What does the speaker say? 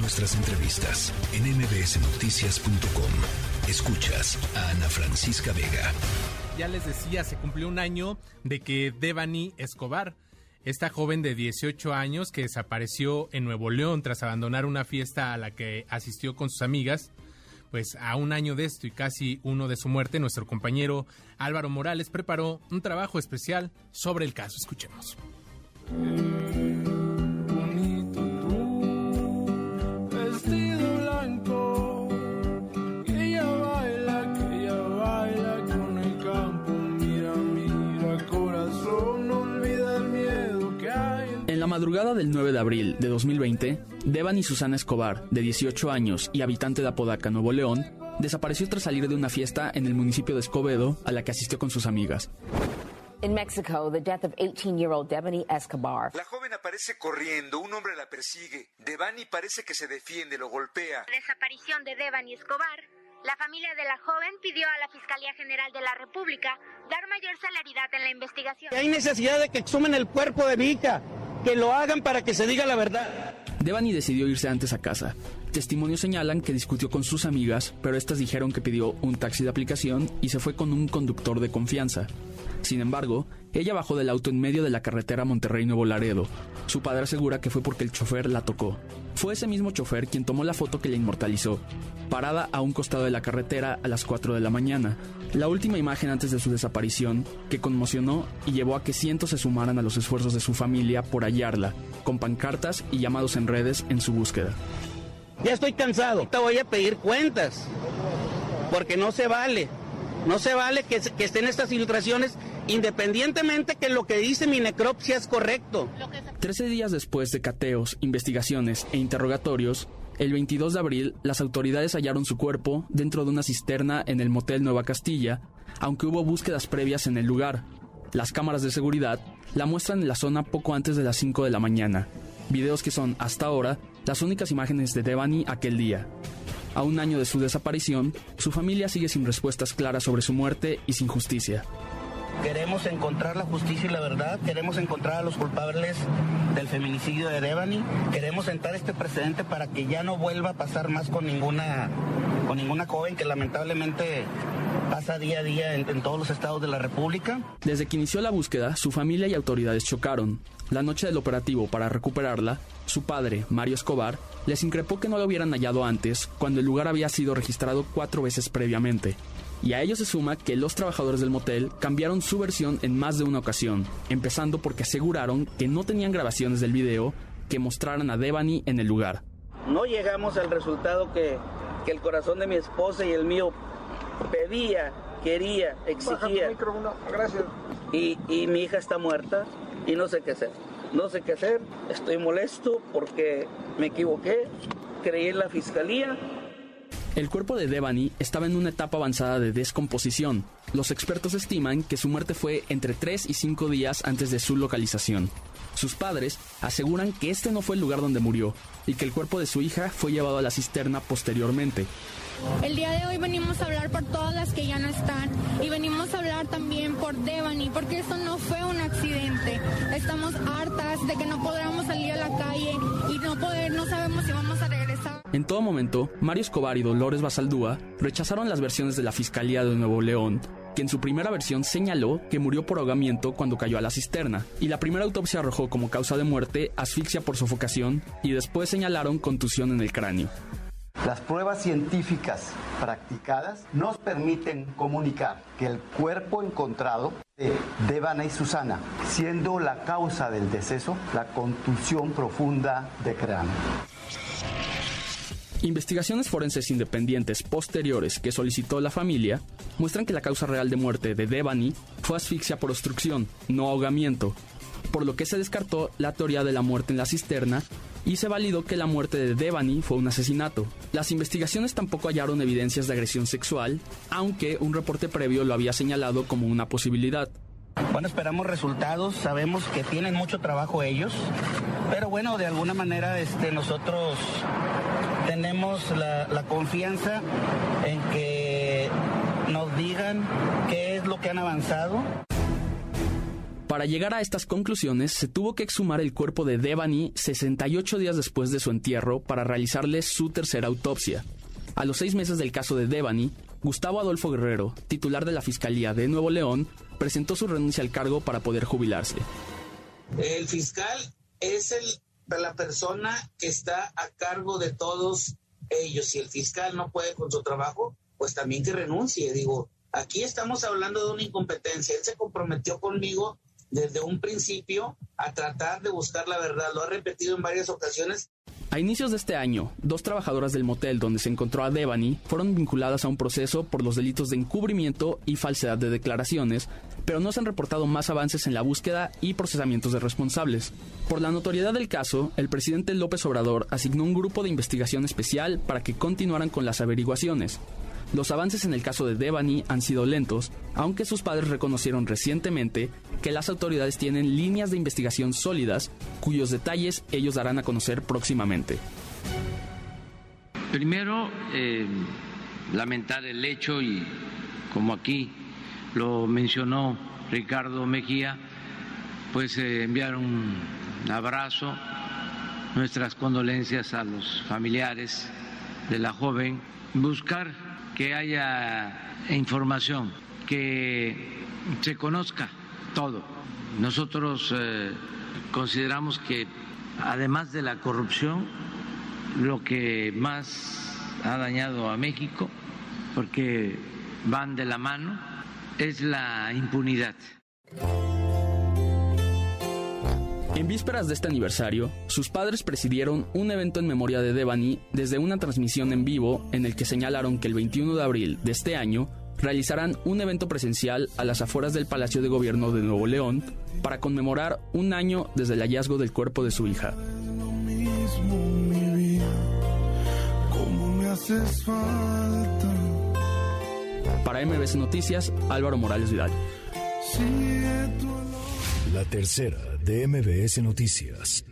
nuestras entrevistas en mbsnoticias.com. Escuchas a Ana Francisca Vega. Ya les decía, se cumplió un año de que Devani Escobar, esta joven de 18 años que desapareció en Nuevo León tras abandonar una fiesta a la que asistió con sus amigas, pues a un año de esto y casi uno de su muerte, nuestro compañero Álvaro Morales preparó un trabajo especial sobre el caso. Escuchemos. En la madrugada del 9 de abril de 2020, Devan y Susana Escobar, de 18 años y habitante de Apodaca, Nuevo León, desapareció tras salir de una fiesta en el municipio de Escobedo a la que asistió con sus amigas. In Mexico, the death of 18-year-old Devani Escobar. La joven aparece corriendo, un hombre la persigue. Devani parece que se defiende, lo golpea. Desaparición de Devani Escobar. La familia de la joven pidió a la Fiscalía General de la República dar mayor celeridad en la investigación. Hay necesidad de que exhumen el cuerpo de hija, que lo hagan para que se diga la verdad. Devani decidió irse antes a casa. Testimonios señalan que discutió con sus amigas, pero estas dijeron que pidió un taxi de aplicación y se fue con un conductor de confianza. Sin embargo, ella bajó del auto en medio de la carretera Monterrey-Nuevo Laredo. Su padre asegura que fue porque el chofer la tocó. Fue ese mismo chofer quien tomó la foto que la inmortalizó, parada a un costado de la carretera a las 4 de la mañana. La última imagen antes de su desaparición, que conmocionó y llevó a que cientos se sumaran a los esfuerzos de su familia por hallarla, con pancartas y llamados en redes en su búsqueda. Ya estoy cansado, te voy a pedir cuentas, porque no se vale. No se vale que, que estén estas filtraciones independientemente que lo que dice mi necropsia es correcto. Trece días después de cateos, investigaciones e interrogatorios, el 22 de abril, las autoridades hallaron su cuerpo dentro de una cisterna en el motel Nueva Castilla, aunque hubo búsquedas previas en el lugar. Las cámaras de seguridad la muestran en la zona poco antes de las 5 de la mañana. Videos que son, hasta ahora, las únicas imágenes de Devani aquel día. A un año de su desaparición, su familia sigue sin respuestas claras sobre su muerte y sin justicia. Queremos encontrar la justicia y la verdad, queremos encontrar a los culpables del feminicidio de Devani, queremos sentar este precedente para que ya no vuelva a pasar más con ninguna, con ninguna joven que lamentablemente pasa día a día en, en todos los estados de la República. Desde que inició la búsqueda, su familia y autoridades chocaron. La noche del operativo para recuperarla, su padre, Mario Escobar, les increpó que no lo hubieran hallado antes, cuando el lugar había sido registrado cuatro veces previamente. Y a ello se suma que los trabajadores del motel cambiaron su versión en más de una ocasión, empezando porque aseguraron que no tenían grabaciones del video que mostraran a Devani en el lugar. No llegamos al resultado que, que el corazón de mi esposa y el mío pedía, quería, exigía. Gracias. Y, y mi hija está muerta y no sé qué hacer. No sé qué hacer, estoy molesto porque me equivoqué, creí en la fiscalía el cuerpo de Devani estaba en una etapa avanzada de descomposición. Los expertos estiman que su muerte fue entre 3 y 5 días antes de su localización. Sus padres aseguran que este no fue el lugar donde murió y que el cuerpo de su hija fue llevado a la cisterna posteriormente. El día de hoy venimos a hablar por todas las que ya no están y venimos a hablar también por Devani, porque esto no fue un accidente. Estamos hartas de que no podamos salir a la calle y no poder, no sabemos si vamos a regresar. En todo momento, Mario Escobar y Dolores Basaldúa rechazaron las versiones de la Fiscalía de Nuevo León que en su primera versión señaló que murió por ahogamiento cuando cayó a la cisterna, y la primera autopsia arrojó como causa de muerte asfixia por sofocación y después señalaron contusión en el cráneo. Las pruebas científicas practicadas nos permiten comunicar que el cuerpo encontrado de Devana y Susana, siendo la causa del deceso la contusión profunda de cráneo. Investigaciones forenses independientes posteriores que solicitó la familia muestran que la causa real de muerte de Devani fue asfixia por obstrucción, no ahogamiento, por lo que se descartó la teoría de la muerte en la cisterna y se validó que la muerte de Devani fue un asesinato. Las investigaciones tampoco hallaron evidencias de agresión sexual, aunque un reporte previo lo había señalado como una posibilidad. Bueno, esperamos resultados, sabemos que tienen mucho trabajo ellos, pero bueno, de alguna manera este, nosotros tenemos la, la confianza en que nos digan qué es lo que han avanzado. Para llegar a estas conclusiones, se tuvo que exhumar el cuerpo de Devani 68 días después de su entierro para realizarle su tercera autopsia. A los seis meses del caso de Devani, Gustavo Adolfo Guerrero, titular de la Fiscalía de Nuevo León, presentó su renuncia al cargo para poder jubilarse. El fiscal es el, la persona que está a cargo de todos ellos. Si el fiscal no puede con su trabajo, pues también que renuncie. Digo, aquí estamos hablando de una incompetencia. Él se comprometió conmigo desde un principio a tratar de buscar la verdad. Lo ha repetido en varias ocasiones. A inicios de este año, dos trabajadoras del motel donde se encontró a Devani fueron vinculadas a un proceso por los delitos de encubrimiento y falsedad de declaraciones, pero no se han reportado más avances en la búsqueda y procesamientos de responsables. Por la notoriedad del caso, el presidente López Obrador asignó un grupo de investigación especial para que continuaran con las averiguaciones. Los avances en el caso de Devani han sido lentos, aunque sus padres reconocieron recientemente que las autoridades tienen líneas de investigación sólidas, cuyos detalles ellos darán a conocer próximamente. Primero, eh, lamentar el hecho y como aquí lo mencionó Ricardo Mejía, pues eh, enviar un abrazo, nuestras condolencias a los familiares de la joven, buscar que haya información, que se conozca todo. Nosotros eh, consideramos que además de la corrupción, lo que más ha dañado a México, porque van de la mano, es la impunidad. En vísperas de este aniversario, sus padres presidieron un evento en memoria de Devani desde una transmisión en vivo en el que señalaron que el 21 de abril de este año realizarán un evento presencial a las afueras del Palacio de Gobierno de Nuevo León para conmemorar un año desde el hallazgo del cuerpo de su hija. Para MBS Noticias, Álvaro Morales Vidal. La tercera de MBS Noticias.